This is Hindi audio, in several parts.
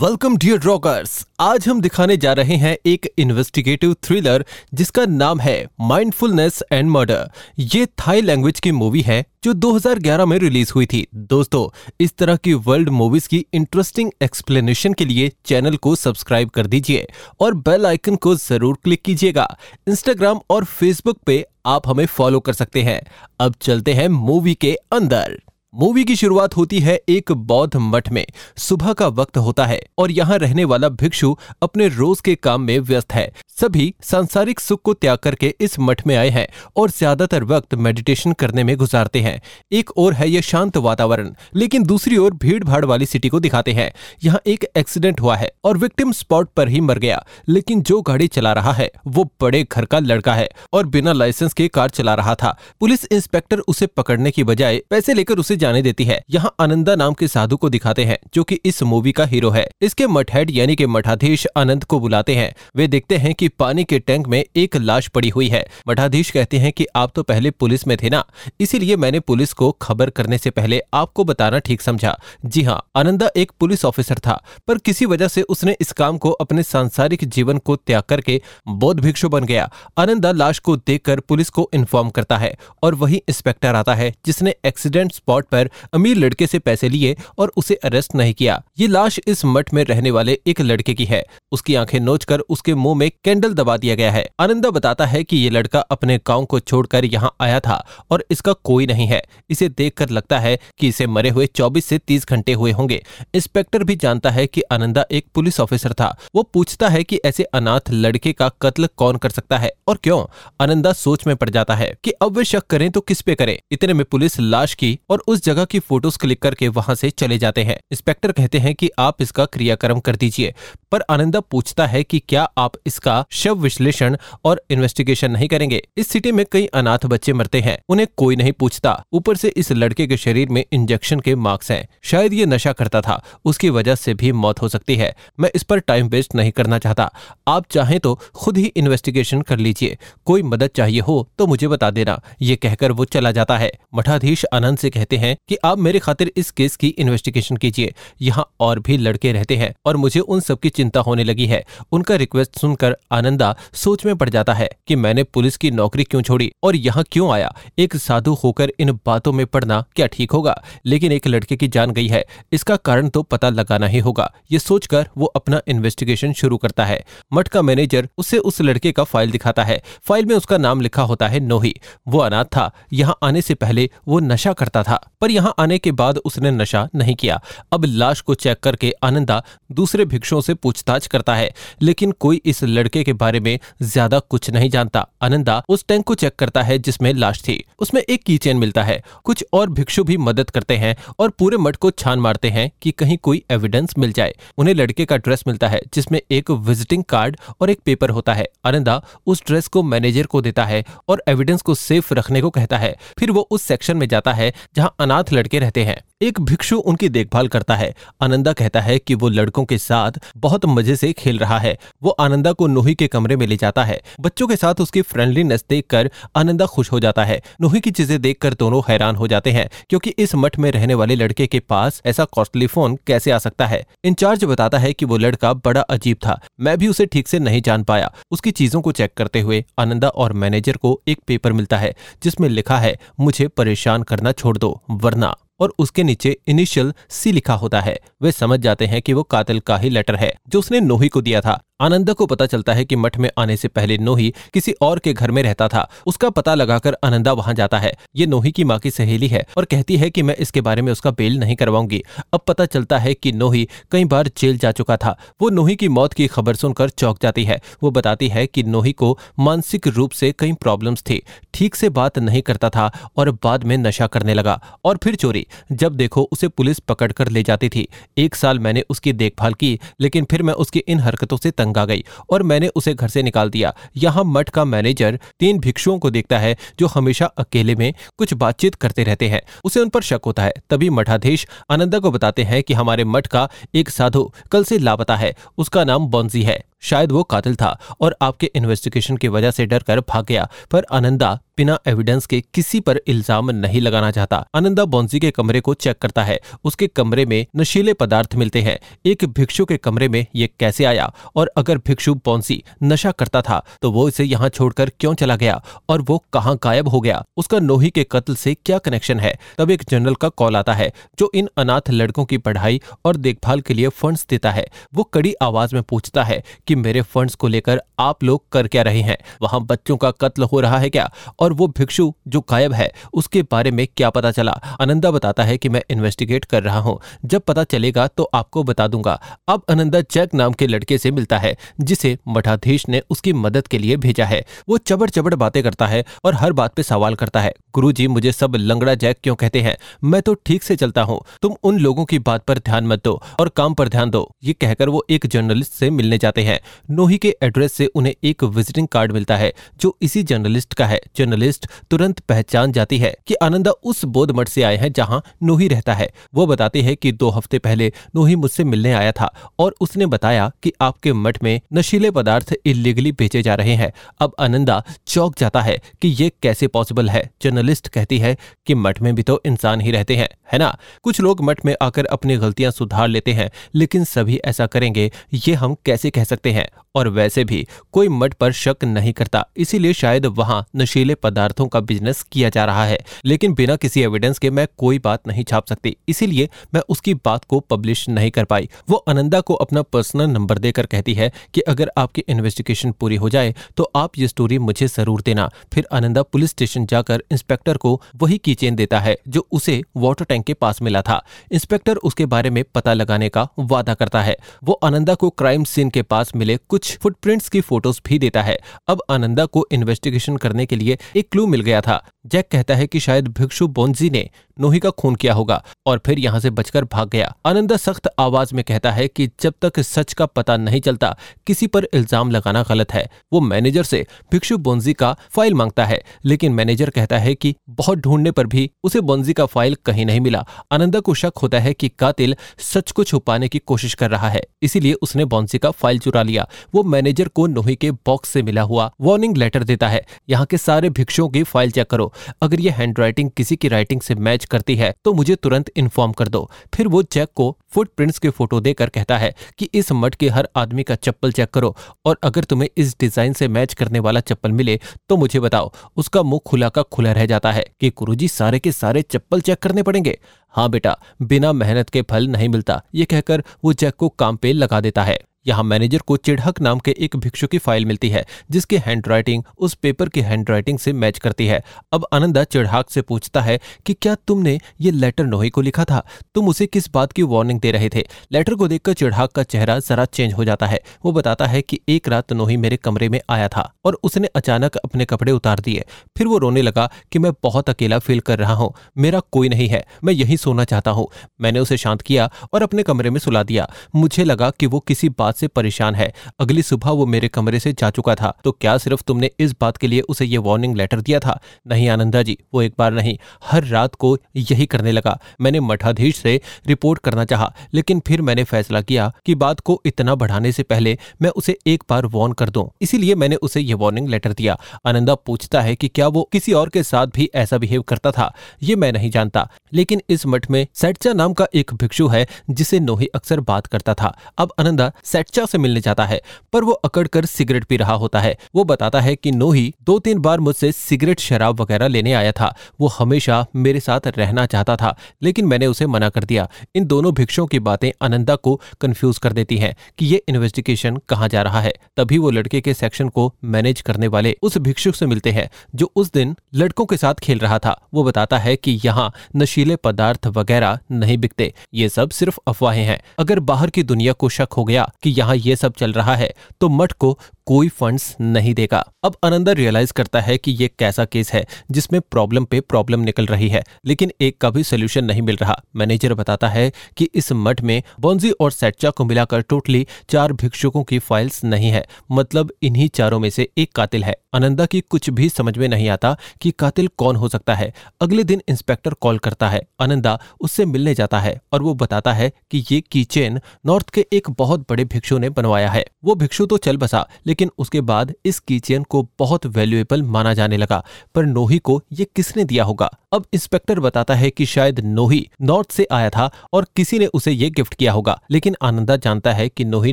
वेलकम डियर रॉकर्स आज हम दिखाने जा रहे हैं एक इन्वेस्टिगेटिव थ्रिलर जिसका नाम है माइंडफुलनेस एंड मर्डर ये थाई लैंग्वेज की मूवी है जो 2011 में रिलीज़ हुई थी। दोस्तों, इस तरह की वर्ल्ड मूवीज़ की इंटरेस्टिंग एक्सप्लेनेशन के लिए चैनल को सब्सक्राइब कर दीजिए और बेल आइकन को ज़रूर क्लिक कीजिएगा। इंस्टाग्राम और फेसबुक पे आप हमें फॉलो कर सकते हैं। अब चलते हैं मूवी के अंदर। मूवी की शुरुआत होती है एक बौद्ध मठ में। सुबह का वक्त होता है और यहाँ रहने वाला भिक्षु अपने रोज के काम में व्यस्त है। सभी सांसारिक सुख को त्याग करके इस मठ में आए हैं और ज़्यादातर वक्त मेडिटेशन करने में गुजारते हैं। एक और है यह शांत वातावरण, लेकिन दूसरी ओर भीड़ भाड़ वाली सिटी को दिखाते हैं। यहाँ एक एक्सीडेंट हुआ है और विक्टिम स्पॉट पर ही मर गया, लेकिन जो गाड़ी चला रहा है, वो बड़े घर का लड़का है और बिना लाइसेंस के कार चला रहा था। पुलिस इंस्पेक्टर उसे पकड़ने की बजाय पैसे लेकर उसे जाने देती है। यहाँ आनंदा नाम के साधु को दिखाते हैं, जो कि इस मूवी का हीरो है। इसके मठहेड यानी कि मठाधीश आनंद को बुलाते हैं। वे देखते हैं कि पानी के टैंक में एक लाश पड़ी हुई है। मठाधीश कहते हैं कि आप तो पहले पुलिस में थे ना, इसीलिए मैंने पुलिस को खबर करने से पहले आपको बताना ठीक समझा। जी हाँ आनंदा एक पुलिस ऑफिसर था, पर किसी वजह से उसने इस काम को अपने सांसारिक जीवन को त्याग करके बौद्ध भिक्षु बन गया। आनंदा लाश को देखकर पुलिस को इन्फॉर्म करता है और वही इंस्पेक्टर आता है, जिसने एक्सीडेंट स्पॉट पर अमीर लड़के से पैसे लिए और उसे अरेस्ट नहीं किया। ये लाश इस मठ में रहने वाले एक लड़के की है। उसकी आँखें नोचकर उसके मुँह में कैंडल दबा दिया गया है। आनंदा बताता है कि ये लड़का अपने गाँव को छोड़कर यहाँ आया था और इसका कोई नहीं है। इसे देखकर लगता है कि इसे मरे हुए 24 से 30 घंटे हुए होंगे। इंस्पेक्टर भी जानता है कि आनंदा एक पुलिस ऑफिसर था। वो पूछता है कि ऐसे अनाथ लड़के का कत्ल कौन कर सकता है और क्यों? आनंदा सोच में पड़ जाता है कि अब वे शक करें तो किस पे करें? इतने में पुलिस लाश की और उस जगह की फ़ोटोज़ क्लिक करके वहाँ से चले जाते हैं। इंस्पेक्टर कहते हैं कि आप इसका क्रियाक्रम कर दीजिए, पर आनंदा पूछता है कि क्या आप इसका शव विश्लेषण और इन्वेस्टिगेशन नहीं करेंगे? इस सिटी में कई अनाथ बच्चे मरते हैं, उन्हें कोई नहीं पूछता। ऊपर से इस लड़के के शरीर में इंजेक्शन के मार्क्स हैं। शायद ये नशा करता था, उसकी वजह से भी मौत हो सकती है। मैं इस पर टाइम वेस्ट नहीं करना चाहता। आप चाहें तो खुद ही इन्वेस्टिगेशन कर लीजिए। कोई मदद चाहिए हो तो मुझे बता देना। ये कहकर वो चला जाता है। मठाधीश आनंद से कहते हैं कि आप मेरे खातिर इस केस की इन्वेस्टिगेशन कीजिए। यहाँ और भी लड़के रहते हैं और मुझे उन सबकी चिंता होने लगी है। उनका रिक्वेस्ट सुनकर आनंदा सोच में पड़ जाता है कि मैंने पुलिस की नौकरी क्यों छोड़ी और यहाँ क्यों आया? एक साधु होकर इन बातों में पड़ना क्या ठीक होगा? लेकिन एक लड़के की जान गई है। इसका कारण तो पता लगाना ही होगा। ये सोचकर वो अपना इन्वेस्टिगेशन शुरू करता है। मठ का मैनेजर उसे उस लड़के का फ़ाइल दिखाता है। फ़ाइल में उसका नाम लिखा होता है नोही। वो अनाथ था। यहाँ आने से पहले वो नशा करता था। पर यहाँ आने के बाद उसने नशा नहीं किया। अब लाश को चेक करके आनंदा दूसरे भिक्षुओं से पूछताछ करता है, लेकिन कोई इस लड़के के बारे में ज़्यादा कुछ नहीं जानता। आनंदा उस टैंक को चेक करता है जिसमें लाश थी। उसमें एक कीचेन मिलता है। कुछ और भिक्षु भी मदद करते हैं और पूरे मठ को छान मारते हैं कि कहीं कोई एविडेंस मिल जाए। उन्हें लड़के का ड्रेस मिलता है, जिसमें एक विजिटिंग कार्ड और एक पेपर होता है। आनंदा उस ड्रेस को मैनेजर को देता है और एविडेंस को सेफ़ रखने को कहता है। फिर वो उस सेक्शन में जाता है, जहाँ अनाथ लड़के रहते हैं। एक भिक्षु उनकी देखभाल करता है। आनंदा कहता है कि वो लड़कों के साथ बहुत मज़े से खेल रहा है। वो आनंदा को नोही के कमरे में ले जाता है। बच्चों के साथ उसकी फ्रेंडलीनेस देखकर आनंदा खुश हो जाता है। नोही की चीज़ें देखकर दोनों हैरान हो जाते हैं, क्योंकि इस मठ में रहने वाले लड़के के पास ऐसा कॉस्टली फ़ोन कैसे आ सकता है? इंचार्ज बताता है कि वो लड़का बड़ा अजीब था। मैं भी उसे ठीक से नहीं जान पाया। उसकी चीज़ों को चेक करते हुए आनंदा और मैनेजर को एक पेपर मिलता है, जिसमें लिखा है, मुझे परेशान करना छोड़ दो, वरना। और उसके नीचे इनिशियल सी लिखा होता है। वे समझ जाते हैं कि वो कातिल का ही लेटर है, जो उसने नोही को दिया था। आनंदा को पता चलता है कि मठ में आने से पहले नोही किसी और के घर में रहता था। उसका पता लगाकर आनंदा वहाँ जाता है। ये नोही की माँ की सहेली है और कहती है कि मैं इसके बारे में उसका बेल नहीं करवाऊँगी। अब पता चलता है कि नोही कई बार जेल जा चुका था। वो नोही की मौत की खबर सुनकर चौंक जाती है। वो बताती है कि नोही को मानसिक रूप से कई प्रॉब्लम्स थी। ठीक से बात नहीं करता था और बाद में नशा करने लगा और फिर चोरी। जब देखो उसे पुलिस पकड़ कर ले जाती थी। एक साल मैंने उसकी देखभाल की, लेकिन फिर मैं उसकी इन हरकतों से तंग आ गई और मैंने उसे घर से निकाल दिया। यहाँ मठ का मैनेजर तीन भिक्षुओं को देखता है, जो हमेशा अकेले में कुछ बातचीत करते रहते हैं। उसे उन पर शक होता है। तभी मठाधीश आनंदा को बताते हैं कि हमारे मठ का एक साधु कल से लापता है। उसका नाम बॉन्जी है। शायद वो कातिल था और आपके इन्वेस्टिगेशन की वजह से डर कर भाग गया। पर आनंदा बिना एविडेंस के किसी पर इल्ज़ाम नहीं लगाना चाहता। आनंदा बॉन्सी के कमरे को चेक करता है। उसके कमरे में नशीले पदार्थ मिलते हैं। एक भिक्षु के कमरे में ये कैसे आया? और अगर भिक्षु बॉन्सी नशा करता था तो वो इसे यहाँ छोड़कर क्यों चला गया? और वो कहाँ गायब हो गया? उसका नोही के कत्ल से क्या कनेक्शन है? तब एक जनरल का कॉल आता है, जो इन अनाथ लड़कों की पढ़ाई और देखभाल के लिए फंड्स देता है। वो कड़ी आवाज़ में पूछता है कि मेरे फंड्स को लेकर आप लोग कर क्या रहे हैं? वहाँ बच्चों का कत्ल हो रहा है क्या? और वो भिक्षु जो गायब है, उसके बारे में क्या पता चला? आनंदा बताता है कि मैं इन्वेस्टिगेट कर रहा हूँ। जब पता चलेगा तो आपको बता दूँगा। अब आनंदा जैक नाम के लड़के से मिलता है, जिसे मठाधीश ने उसकी मदद के लिए भेजा है। वो चबड़ चबड़ बातें करता है और हर बात पे सवाल करता है। गुरु मुझे सब लंगड़ा जैक क्यों कहते हैं? मैं तो ठीक से चलता हूँ। तुम उन लोगों की बात पर ध्यान मत दो और काम पर ध्यान दो। ये कहकर वो एक जर्नलिस्ट से मिलने जाते हैं। नोही के एड्रेस से उन्हें एक विजिटिंग कार्ड मिलता है, जो इसी जर्नलिस्ट का है। जर्नलिस्ट तुरंत पहचान जाती है कि आनंदा उस बोध मठ से आए हैं जहाँ नोही रहता है। वो बताते हैं कि दो हफ़्ते पहले नोही मुझसे मिलने आया था और उसने बताया कि आपके मठ में नशीले पदार्थ इलीगली बेचे जा रहे हैं। अब आनंदा चौक जाता है कि ये कैसे पॉसिबल है। जर्नलिस्ट कहती है कि मठ में भी तो इंसान ही रहते हैं, है ना? कुछ लोग मठ में आकर अपनी गलतियाँ सुधार लेते हैं, लेकिन सभी ऐसा करेंगे, ये हम कैसे कह सकते हैं और वैसे भी कोई मठ पर शक नहीं करता। इसीलिए शायद वहाँ नशीले पदार्थों का बिज़नेस किया जा रहा है। लेकिन बिना किसी एविडेंस के मैं कोई बात नहीं छाप सकती। इसीलिए मैं उसकी बात को पब्लिश नहीं कर पाई। वो आनंदा को अपना पर्सनल नंबर देकर कहती है कि अगर आपकी इन्वेस्टिगेशन पूरी हो जाए तो आप ये स्टोरी मुझे ज़रूर देना। फिर आनंदा पुलिस स्टेशन जाकर इंस्पेक्टर को वही की चेन देता है, जो उसे वाटर टैंक के पास मिला था। इंस्पेक्टर उसके बारे में पता लगाने का वादा करता है। वो आनंदा को क्राइम सीन के पास मिले, कुछ फुटप्रिंट्स की फ़ोटोज़ भी देता है। अब आनंदा को इन्वेस्टिगेशन करने के लिए एक क्लू मिल गया था। जैक कहता है कि शायद भिक्षु बोन्जी ने नोही का खून किया होगा और फिर यहाँ से बचकर भाग गया। आनंदा सख्त आवाज़ में कहता है कि जब तक सच का पता नहीं चलता, किसी पर इल्ज़ाम लगाना गलत है। वो मैनेजर से भिक्षु बोन्जी का फ़ाइल माँगता है, लेकिन मैनेजर कहता है कि बहुत ढूँढने पर भी उसे बोन्जी का फ़ाइल कहीं नहीं मिला। आनंदा को शक होता है कि कातिल सच को छुपाने की कोशिश कर रहा है, इसीलिए उसने बोन्जी का फ़ाइल चुरा लिया। वो मैनेजर को नोही के बॉक्स से मिला हुआ वार्निंग लेटर देता है। यहाँ के सारे भिक्षुओं की फ़ाइल चेक करो। अगर ये हैंडराइटिंग किसी की राइटिंग से मैच करती है तो मुझे तुरंत इन्फॉर्म कर दो। फिर वो जैक को फुटप्रिंट्स की फ़ोटो देकर कहता है कि इस मठ के हर आदमी का चप्पल चेक करो और अगर तुम्हें इस डिज़ाइन से मैच करने वाला चप्पल मिले तो मुझे बताओ। उसका मुँह खुला का खुला रह जाता है कि गुरुजी सारे के सारे चप्पल चेक करने पड़ेंगे। हाँ बेटा, बिना मेहनत के फल नहीं मिलता। ये कहकर वो जैक को काम पे लगा देता है। यहाँ मैनेजर को चिढ़क नाम के एक भिक्षु की फ़ाइल मिलती है, जिसकी हैंडराइटिंग उस पेपर की हैंडराइटिंग से मैच करती है। अब आनंदा चिढ़ाक से पूछता है कि क्या तुमने ये लेटर नोही को लिखा था? तुम उसे किस बात की वार्निंग दे रहे थे? लेटर को देखकर चिढ़ाक का चेहरा जरा चेंज हो जाता है। वो बताता है कि एक रात नोही मेरे कमरे में आया था और उसने अचानक अपने कपड़े उतार दिए। फिर वो रोने लगा कि मैं बहुत अकेला फील कर रहा हूँ। मेरा कोई नहीं है। मैं यही सोना चाहता हूँ। मैंने उसे शांत किया और अपने कमरे में सुला दिया। मुझे लगा कि वो किसी बात बात से परेशान है। अगली सुबह वो मेरे कमरे से जा चुका था तो क्या सिर्फ़ तुमने इस बात के लिए उसे ये वार्निंग लेटर दिया था? नहीं आनंदा जी, वो एक बार नहीं, हर रात को यही करने लगा। मैंने मठाधीश से रिपोर्ट करना चाहा, लेकिन फिर मैंने फैसला किया कि बात को इतना बढ़ाने से पहले मैं उसे एक बार वार्न कर दूँ। इसीलिए मैंने उसे ये वार्निंग लेटर दिया। आनंदा पूछता है कि क्या वो किसी और के साथ भी ऐसा बिहेव करता था? ये मैं नहीं जानता, लेकिन इस मठ में सेटचा नाम का एक भिक्षु है, जिसे नोही अक्सर बात करता था। अब आनंदा सेटचा से मिलने जाता है, पर वो अकड़कर सिगरेट पी रहा होता है। वो बताता है कि नोही दो तीन बार मुझसे सिगरेट, शराब वगैरह लेने आया था। वो हमेशा मेरे साथ रहना चाहता था, लेकिन मैंने उसे मना कर दिया। इन दोनों भिक्षुओं की बातें आनंदा को कंफ्यूज कर देती हैं कि ये इन्वेस्टिगेशन कहाँ जा रहा है। तभी वो लड़के के सेक्शन को मैनेज करने वाले उस भिक्षुक से मिलते हैं, जो उस दिन लड़कों के साथ खेल रहा था। वो बताता है कि यहाँ नशीले पदार्थ वगैरह नहीं बिकते। ये सब सिर्फ़ अफवाहें हैं। अगर बाहर की दुनिया को शक हो गया कि यहाँ ये सब चल रहा है तो मठ को कोई फंड्स नहीं देगा। अब आनंदा रियलाइज़ करता है कि ये कैसा केस है, जिसमें प्रॉब्लम पे प्रॉब्लम निकल रही है, लेकिन एक का भी सोल्यूशन नहीं मिल रहा। मैनेजर बताता है कि इस मठ में बोंजी और सेटचा को मिलाकर टोटली चार भिक्षुकों की फाइल्स नहीं है मतलब इन्हीं चारों में से एक कातिल है। आनंदा की कुछ भी समझ में नहीं आता कि कातिल कौन हो सकता है। अगले दिन इंस्पेक्टर कॉल करता है। आनंदा उससे मिलने जाता है और वो बताता है कि ये कीचेन नॉर्थ के एक बहुत बड़े भिक्षु ने बनवाया है। वो भिक्षु तो चल बसा, लेकिन उसके बाद इस कीचेन को बहुत वैल्यूएबल माना जाने लगा, पर नोही को यह किसने दिया होगा? अब इंस्पेक्टर बताता है कि शायद नोही नॉर्थ से आया था और किसी ने उसे ये गिफ्ट किया होगा, लेकिन आनंदा जानता है कि नोही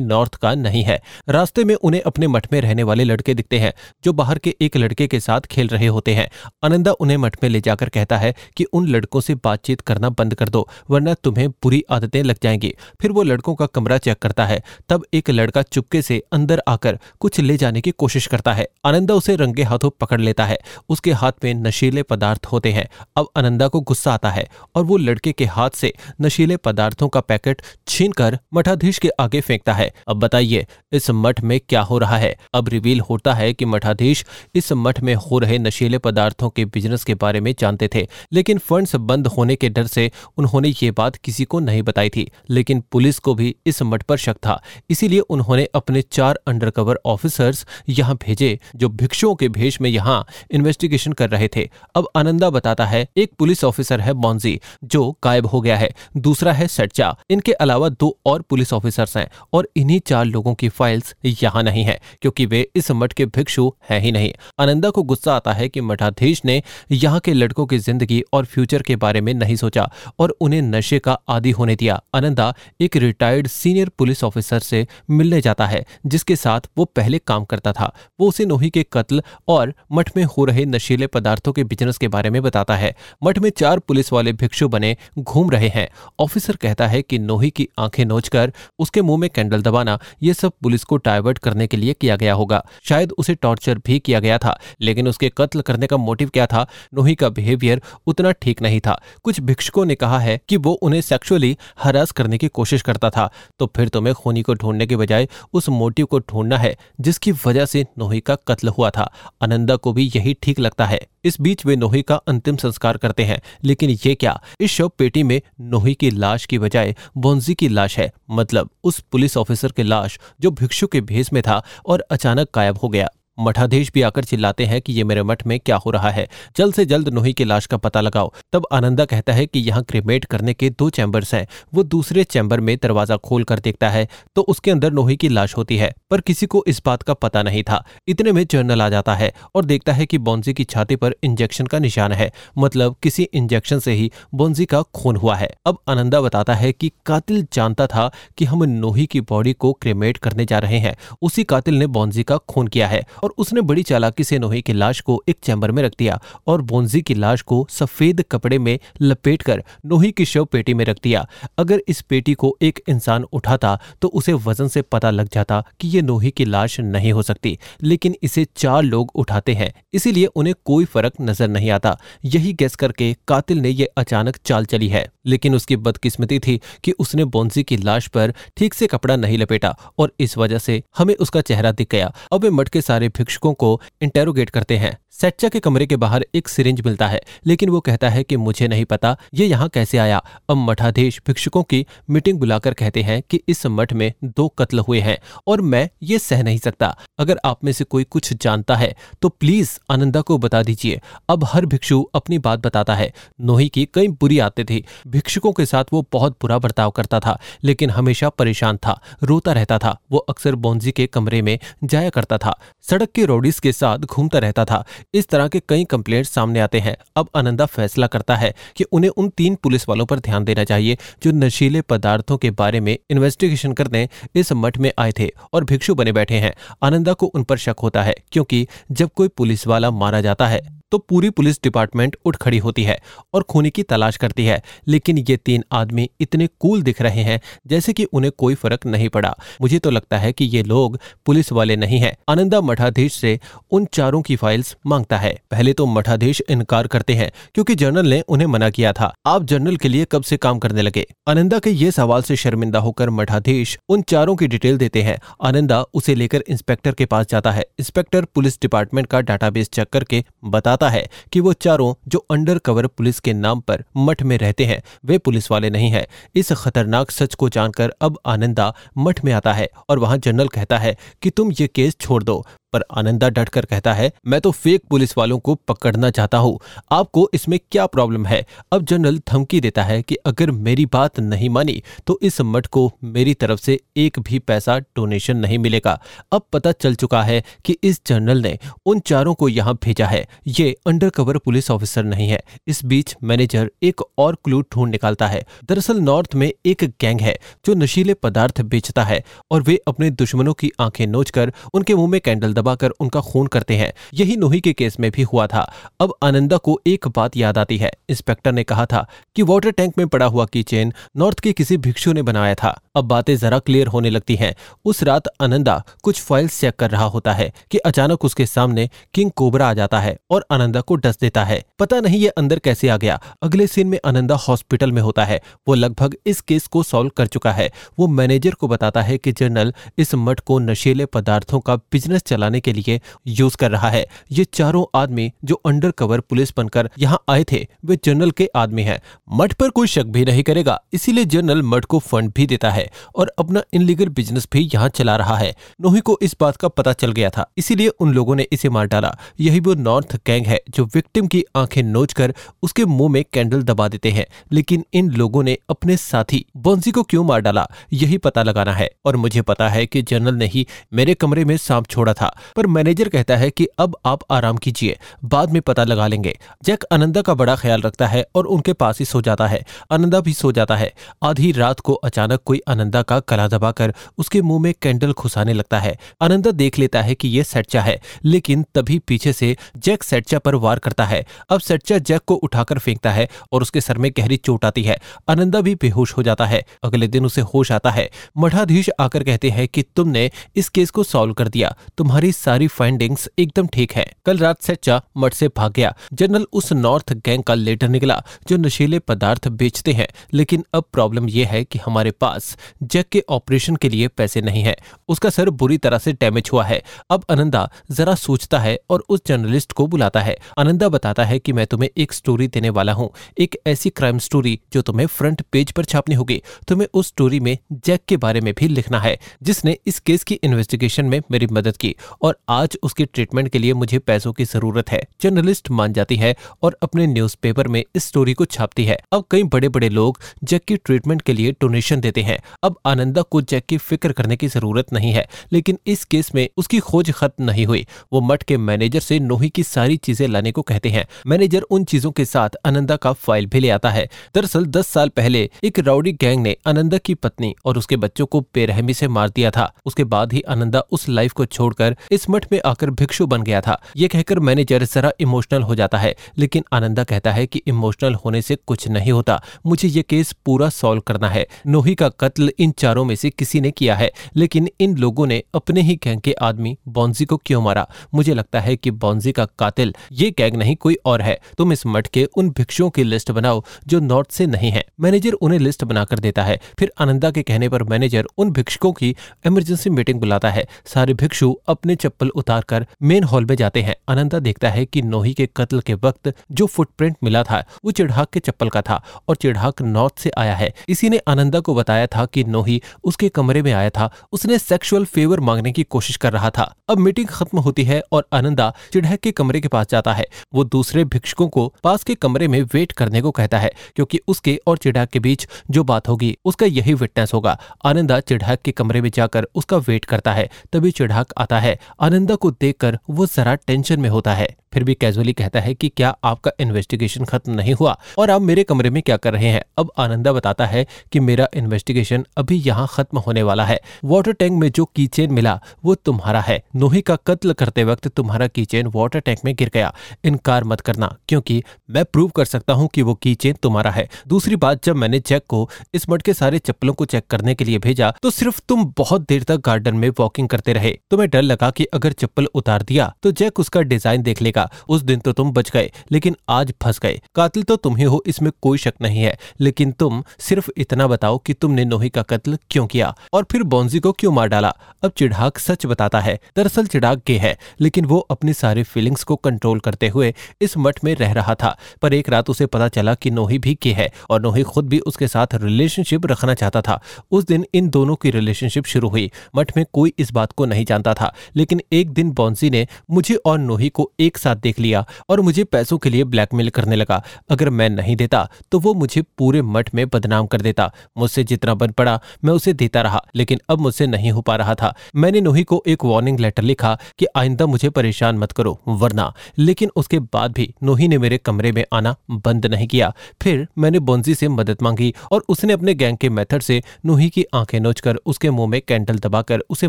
नॉर्थ का नहीं है। रास्ते में उन्हें अपने मठ में रहने वाले लड़के दिखते हैं, जो बाहर के एक लड़के के साथ खेल रहे होते हैं। आनंदा उन्हें मठ में ले जाकर कहता है कि उन लड़कों से बातचीत करना बंद कर दो, वरना तुम्हें बुरी आदतें लग जाएँगी। फिर वो लड़कों का कमरा चेक करता है, तब एक लड़का चुपके से अंदर आकर कुछ ले जाने की कोशिश करता है। आनंदा उसे रंगे हाथों पकड़ लेता है, उसके हाथ में नशीले पदार्थ होते हैं। अब आनंदा को गुस्सा आता है और वो लड़के के हाथ से नशीले पदार्थों का पैकेट छीन कर मठाधीश के आगे फेंकता है। अब बताइए, इस मठ में क्या हो रहा है? अब रिवील होता है कि मठाधीश इस मठ में हो रहे नशीले पदार्थों के बिज़नेस के बारे में जानते थे, लेकिन फंड्स बंद होने के डर से उन्होंने ये बात किसी को नहीं बताई थी। लेकिन पुलिस को भी इस मठ पर शक था। इसीलिए उन्होंने अपने चार अंडरकवर ऑफिसर्स यहाँ भेजे, जो भिक्षुओं के भेष में यहाँ इन्वेस्टिगेशन कर रहे थे। अब आनंदा बताता है एक पुलिस ऑफिसर है बॉन्जी, जो गायब हो गया है। दूसरा है सच्चा। इनके अलावा दो और पुलिस ऑफिसर्स हैं और इन्हीं चार लोगों की फाइल्स यहाँ नहीं है, क्योंकि वे इस मठ के भिक्षु हैं ही नहीं। आनंदा को गुस्सा आता है कि मठाधीश ने यहाँ के लड़कों की ज़िंदगी और फ्यूचर के बारे में नहीं सोचा और उन्हें नशे का आदि होने दिया। आनंदा एक रिटायर्ड सीनियर पुलिस ऑफिसर से मिलने जाता है, जिसके साथ वो पहले काम करता था। वो उसे नोही के कत्ल और मठ में हो रहे नशीले पदार्थों के बिज़नेस के बारे में बताता है। मठ में चार पुलिस वाले भिक्षु बने घूम रहे हैं। ऑफिसर कहता है कि नोही की आँखें नोचकर उसके मुँह में कैंडल दबाना, ये सब पुलिस को डाइवर्ट करने के लिए किया गया होगा। शायद उसे टॉर्चर भी किया गया था, लेकिन उसके कत्ल करने का मोटिव क्या था, नोही का बिहेवियर उतना ठीक नहीं था। कुछ भिक्षुकों ने कहा है कि वो उन्हें सेक्सुअली हरास करने की कोशिश करता था तो फिर तुम्हें खूनी को ढूँढने के बजाय उस मोटिव को ढूंढना है, जिसकी वजह से नोही का कत्ल हुआ था। आनंदा को भी यही ठीक लगता है। इस बीच वे नोही का अंतिम संस्कार करते हैं। लेकिन ये क्या? इस शव पेटी में नोही की लाश की बजाय बोन्जी की लाश है। मतलब उस पुलिस ऑफिसर की लाश जो भिक्षु के भेस में था और अचानक गायब हो गया। मठाधीश भी आकर चिल्लाते हैं कि ये मेरे मठ में क्या हो रहा है। जल्द से जल्द नोही की लाश का पता लगाओ। तब आनंदा कहता है कि यहाँ क्रिमेट करने के दो चैम्बर्स हैं। वो दूसरे चैम्बर में दरवाज़ा खोल कर देखता है तो उसके अंदर नोही की लाश होती है। पर किसी को इस बात का पता नहीं था। इतने में जर्नल आ जाता है और देखता है कि बोंजी की छाती पर इंजेक्शन का निशान है। मतलब किसी इंजेक्शन से ही बोंजी का खून हुआ है। अब आनंदा बताता है कि कातिल जानता था कि हम नोही की बॉडी को क्रिमेट करने जा रहे हैं। उसी कातिल ने बोंजी का खून किया है और उसने बड़ी चालाकी से नोही की लाश को एक चैम्बर में रख दिया और बोंजी की लाश को सफ़ेद कपड़े में लपेट कर नोही की शव पेटी में रख दिया। अगर इस पेटी को एक इंसान उठाता तो उसे वज़न से पता लग जाता कि ये नोही की लाश नहीं हो सकती, लेकिन इसे चार लोग उठाते हैं, इसीलिए उन्हें कोई फ़र्क नज़र नहीं आता। यही गैस करके कातिल ने यह अचानक चाल चली है। लेकिन उसकी बदकिस्मती थी कि उसने बोंजी की लाश पर ठीक से कपड़ा नहीं लपेटा और इस वजह से हमें उसका चेहरा दिख गया। अब वे मट के सारे भिक्षुकों को इंटेरोगेट करते हैं। सेच्चा के कमरे के बाहर एक सिरिंज मिलता है, लेकिन वो कहता है कि मुझे नहीं पता, ये यहाँ कैसे आया। अब मठाधीश भिक्षुकों की मीटिंग बुलाकर कहते हैं कि इस मठ में दो कत्ल हुए हैं, और मैं ये सह नहीं सकता। अगर आप में से कोई कुछ जानता है तो प्लीज़ आनंदा को बता दीजिए। अब हर भिक्षु अपनी बात बताता है। नोही की कई बुरी आते थी। भिक्षुकों के साथ वो बहुत बुरा बर्ताव करता था, लेकिन हमेशा परेशान था, रोता रहता था। वो अक्सर बोंजी के कमरे में जाया करता था। सड़क के रोडीज के साथ घूमता रहता था। इस तरह के कई कंप्लेंट सामने आते हैं। अब आनंदा फैसला करता है कि उन्हें उन तीन पुलिस वालों पर ध्यान देना चाहिए जो नशीले पदार्थों के बारे में इन्वेस्टिगेशन करने इस मठ में आए थे और भिक्षु बने बैठे हैं। आनंदा को उन पर शक होता है क्योंकि जब कोई पुलिस वाला मारा जाता है तो पूरी पुलिस डिपार्टमेंट उठ खड़ी होती है और खूनी की तलाश करती है। लेकिन ये तीन आदमी इतने कूल दिख रहे हैं, जैसे कि उन्हें कोई फ़र्क नहीं पड़ा। मुझे तो लगता है कि ये लोग पुलिस वाले नहीं है। आनंदा मठाधीश से उन चारों की फाइल्स माँगता है। पहले तो मठाधीश इनकार करते हैं, क्योंकि जनरल ने उन्हें मना किया था। आप जनरल के लिए कब से काम करने लगे? आनंदा के ये सवाल से शर्मिंदा होकर मठाधीश उन चारों की डिटेल देते हैं। आनंदा उसे लेकर इंस्पेक्टर के पास जाता है। इंस्पेक्टर पुलिस डिपार्टमेंट का डाटाबेस चेक करके बताता है कि वो चारों जो अंडर कवर पुलिस के नाम पर मठ में रहते हैं, वे पुलिस वाले नहीं है। इस खतरनाक सच को जानकर अब आनंदा मठ में आता है और वहाँ जनरल कहता है कि, तुम ये केस छोड़ दो। पर आनंदा डटकर कहता है, मैं तो फेक पुलिस वालों को पकड़ना चाहता हूँ। आपको इसमें क्या प्रॉब्लम है? अब जनरल धमकी देता है कि अगर मेरी बात नहीं मानी तो इस मठ को मेरी तरफ़ से एक भी पैसा डोनेशन नहीं मिलेगा। अब पता चल चुका है कि इस जनरल ने उन चारों को यहाँ भेजा है। ये अंडरकवर पुलिस ऑफिसर नहीं है। इस बीच मैनेजर एक और क्लू ढूंढ निकालता है। दरअसल नॉर्थ में एक गैंग है, जो नशीले पदार्थ बेचता है और वे अपने दुश्मनों की आँखें नोचकर उनके मुँह में कैंडल दबाकर उनका खून करते हैं। यही नोही के केस में भी हुआ था। अब आनंदा को एक बात याद आती है। इंस्पेक्टर ने कहा था कि वाटर टैंक में पड़ा हुआ की चेन नॉर्थ के किसी भिक्षु ने बनाया था। अब बातें जरा क्लियर होने लगती हैं। उस रात आनंदा कुछ फाइल्स चेक कर रहा होता है कि अचानक उसके सामने किंग कोबरा आ जाता है और आनंदा को डस देता है। पता नहीं ये अंदर कैसे आ गया। अगले सीन में आनंदा हॉस्पिटल में होता है। वो लगभग इस केस को सॉल्व कर चुका है। वो मैनेजर को बताता है कि जनरल इस मठ को नशीले पदार्थों का बिज़नेस चलाने के लिए यूज़ कर रहा है। ये चारों आदमी जो अंडर कवर पुलिस बनकर यहाँ आए थे, वे जनरल के आदमी हैं। मठ पर कोई शक भी नहीं करेगा। इसीलिए जनरल मठ को फंड भी देता है। और अपना इनलीगल बिज़नेस भी यहाँ चला रहा है। नोही को इस बात का पता चल गया था, इसीलिए उन लोगों ने इसे मार डाला। यही वो नॉर्थ गैंग है जो विक्टिम की आँखें नोच कर उसके मुँह में कैंडल दबा देते हैं, लेकिन इन लोगों ने अपने साथी बॉन्सी को क्यों मार डाला, यही पता लगाना है। और मुझे पता है कि जनरल ने ही मेरे कमरे में सांप छोड़ा था, पर मैनेजर कहता है कि अब आप आराम कीजिए, बाद में पता लगा लेंगे। जैक आनंदा का बड़ा ख्याल रखता है और उनके पास ही सो जाता है। आनंदा भी सो जाता है। आधी रात को अचानक कोई आनंदा का गला दबाकर उसके मुँह में कैंडल खुसाने लगता है। आनंदा देख लेता है कि यह सेटचा है, लेकिन तभी पीछे से जैक सेटचा पर वार करता है। अब सेटचा जैक को उठाकर फेंकता है और उसके सर में गहरी चोट आती है। आनंदा भी बेहोश हो जाता है। अगले दिन उसे होश आता है। मठाधीश आकर कहते हैं कि तुमने इस केस को सॉल्व कर दिया। तुम्हारी सारी फाइंडिंग्स एकदम ठीक है। कल रात सेच्चा मठ से भाग गया। जनरल उस नॉर्थ गैंग का लेटर निकला, जो नशीले पदार्थ बेचते हैं। लेकिन अब प्रॉब्लम यह है कि हमारे पास जैक के ऑपरेशन के लिए पैसे नहीं है। उसका सर बुरी तरह से डैमेज हुआ है। अब आनंदा जरा सोचता है और उस जर्नलिस्ट को बुलाता है। आनंदा बताता है कि मैं तुम्हें एक स्टोरी देने वाला हूँ। एक ऐसी क्राइम स्टोरी जो तुम्हें फ्रंट पेज पर छापनी होगी। तुम्हें उस स्टोरी में जैक के बारे में भी लिखना है, जिसने इस केस की इन्वेस्टिगेशन में मेरी मदद की। और आज उसके ट्रीटमेंट के लिए मुझे पैसों की ज़रूरत है। जर्नलिस्ट मान जाती है और अपने न्यूज़पेपर में इस स्टोरी को छापती है। अब कई बड़े बड़े लोग जैक की ट्रीटमेंट के लिए डोनेशन देते हैं। अब आनंदा को जैक की फ़िक्र करने की ज़रूरत नहीं है, लेकिन इस केस में उसकी खोज खत्म नहीं हुई। वो मठ के मैनेजर से नोही की सारी चीज़ें लाने को कहते हैं। मैनेजर उन चीज़ों के साथ आनंदा का फ़ाइल भी ले आता है। दरअसल दस साल पहले एक राउडी गैंग ने आनंदा की पत्नी और उसके बच्चों को बेरहमी से मार दिया था। उसके बाद ही आनंदा उस लाइफ को छोड़कर इस मठ में आकर भिक्षु बन गया था। ये कहकर मैनेजर जरा इमोशनल हो जाता है, लेकिन आनंदा कहता है कि इमोशनल होने से कुछ नहीं होता। मुझे ये केस पूरा सॉल्व करना है। नोही का कत्ल इन चारों में से किसी ने किया है, लेकिन इन लोगों ने अपने ही गैंग के आदमी बॉन्जी को क्यों मारा? मुझे लगता है कि बॉन्जी का कातिल, ये गैंग नहीं, कोई और है। तुम इस मठ के उन भिक्षुओं की लिस्ट बनाओ, जो नॉर्थ से नहीं है। मैनेजर उन्हें लिस्ट बनाकर देता है। फिर आनंदा के कहने पर मैनेजर उन भिक्षुकों की इमरजेंसी मीटिंग बुलाता है। सारे भिक्षु अपने चप्पल उतार कर मेन हॉल में जाते हैं। अनंता देखता है कि नोही के कत्ल के वक्त जो फुटप्रिंट मिला था, वो चिढ़ाक के चप्पल का था और चिढ़ाक नॉर्थ से आया है। इसी ने आनंदा को बताया था कि नोही उसके कमरे में आया था। उसने सेक्सुअल फेवर मांगने की कोशिश कर रहा था। अब मीटिंग खत्म होती है और आनंदा चिढ़क के कमरे के पास जाता है। वो दूसरे भिक्षुकों को पास के कमरे में वेट करने को कहता है, क्योंकि उसके और चिढ़क के बीच जो बात होगी, उसका यही विटनेस होगा। आनंदा चिढ़क के कमरे में जाकर उसका वेट करता है, तभी चिढ़क आता है। आनंदा को देखकर वो जरा टेंशन में होता है। फिर भी कैजुअली कहता है कि क्या आपका इन्वेस्टिगेशन खत्म नहीं हुआ? और आप मेरे कमरे में क्या कर रहे हैं? अब आनंदा बताता है कि मेरा इन्वेस्टिगेशन अभी यहाँ खत्म होने वाला है। वाटर टैंक में जो कीचेन मिला, वो तुम्हारा है। नोही का कत्ल करते वक्त तुम्हारा कीचेन वाटर टैंक में गिर गया। इनकार मत करना, क्योंकि मैं प्रूव कर सकता हूँ कि वो कीचेन तुम्हारा है। दूसरी बात, जब मैंने जैक को इस मठ के सारे चप्पलों को चेक करने के लिए भेजा तो सिर्फ़ तुम बहुत देर तक गार्डन में वॉकिंग करते रहे। तुम्हें डर लगा कि अगर चप्पल उतार दिया तो जैक उसका डिज़ाइन देख लेगा। उस दिन तो तुम बच गए, लेकिन आज फंस गए। कातिल तो तुम ही हो इसमें कोई शक नहीं है। लेकिन तुम सिर्फ़ इतना बताओ कि तुमने नोही का कत्ल क्यों किया? और फिर बॉन्जी को क्यों मार डाला? अब चिढ़ाक सच बताता है। दरअसल चिढ़ाक गे है, लेकिन वो अपनी सारी फीलिंग्स को कंट्रोल करते हुए इस मठ में रह रहा था। पर एक रात उसे पता चला कि नोही भी के है, और नोही खुद भी उसके साथ रिलेशनशिप रखना चाहता था। उस दिन इन दोनों की रिलेशनशिप शुरू हुई। मठ में कोई इस बात को नहीं जानता था। लेकिन एक दिन बॉन्सी ने मुझे और नोही को एक साथ देख लिया और मुझे पैसों के लिए ब्लैकमेल करने लगा। अगर मैं नहीं देता तो वो मुझे पूरे मठ में बदनाम कर देता। मुझसे जितना बन पड़ा, मैं उसे देता रहा, लेकिन अब मुझसे नहीं हो पा रहा था। मैंने नोही को एक वार्निंग लेटर लिखा कि आइंदा मुझे परेशान मत करो, वरना। लेकिन उसके बाद भी नोही ने मेरे कमरे में आना बंद नहीं किया। फिर मैंने बोंजी से मदद मांगी और उसने अपने गैंग के मेथड से नोही की आँखें नोचकर उसके मुँह में कैंडल दबाकर उसे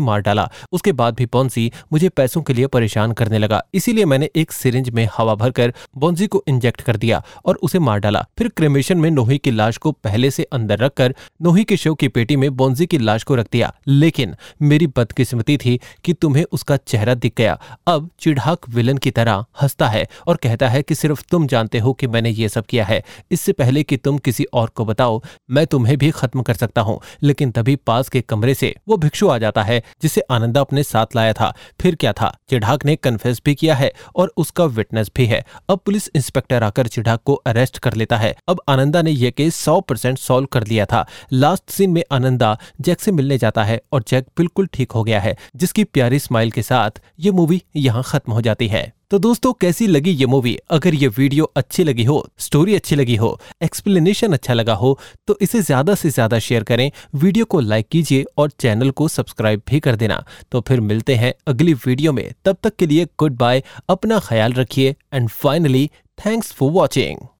मार डाला। उसके बाद भी बोंसी मुझे पैसों के लिए परेशान करने लगा। इसीलिए मैंने एक सिरिंज में हवा भरकर बोंजी को इंजेक्ट कर दिया और उसे मार डाला। फिर क्रेमेशन में नोही की लाश को पहले से अंदर रखकर नोही के शव की पेटी में बोंजी की लाश को रख दिया। लेकिन मेरी बदकिस्मती थी कि तुम्हें उसका चेहरा दिख गया। अब चिढ़ाक विलन की तरह हंसता है और कहता है कि सिर्फ़ तुम जानते हो कि मैंने ये सब किया है। इससे पहले कि तुम किसी और को बताओ, मैं तुम्हें भी खत्म कर सकता हूँ। लेकिन तभी पास के कमरे से वो भिक्षु आ जाता है, जिसे आनंदा अपने साथ लाया था। फिर क्या था? चिढ़ाक ने कन्फेस भी किया है और उसका विटनेस भी है। अब पुलिस इंस्पेक्टर आकर चिढ़ाक को अरेस्ट कर लेता है। अब आनंदा ने यह केस सौ परसेंट सोल्व कर लिया था। लास्ट सीन में आनंदा जैक से मिलने जाता है और जैक बिल्कुल ठीक हो गया है, जिसकी प्यारी स्माइल के साथ ये मूवी यहाँ खत्म हो जाती है। तो दोस्तों, कैसी लगी ये मूवी अगर ये वीडियो अच्छी लगी हो स्टोरी अच्छी लगी हो एक्सप्लेनेशन अच्छा लगा हो तो इसे ज़्यादा से ज़्यादा शेयर करें। वीडियो को लाइक कीजिए और चैनल को सब्सक्राइब भी कर देना। तो फिर मिलते हैं अगली वीडियो में। तब तक के लिए गुड बाय अपना ख्याल रखिए and finally thanks for watching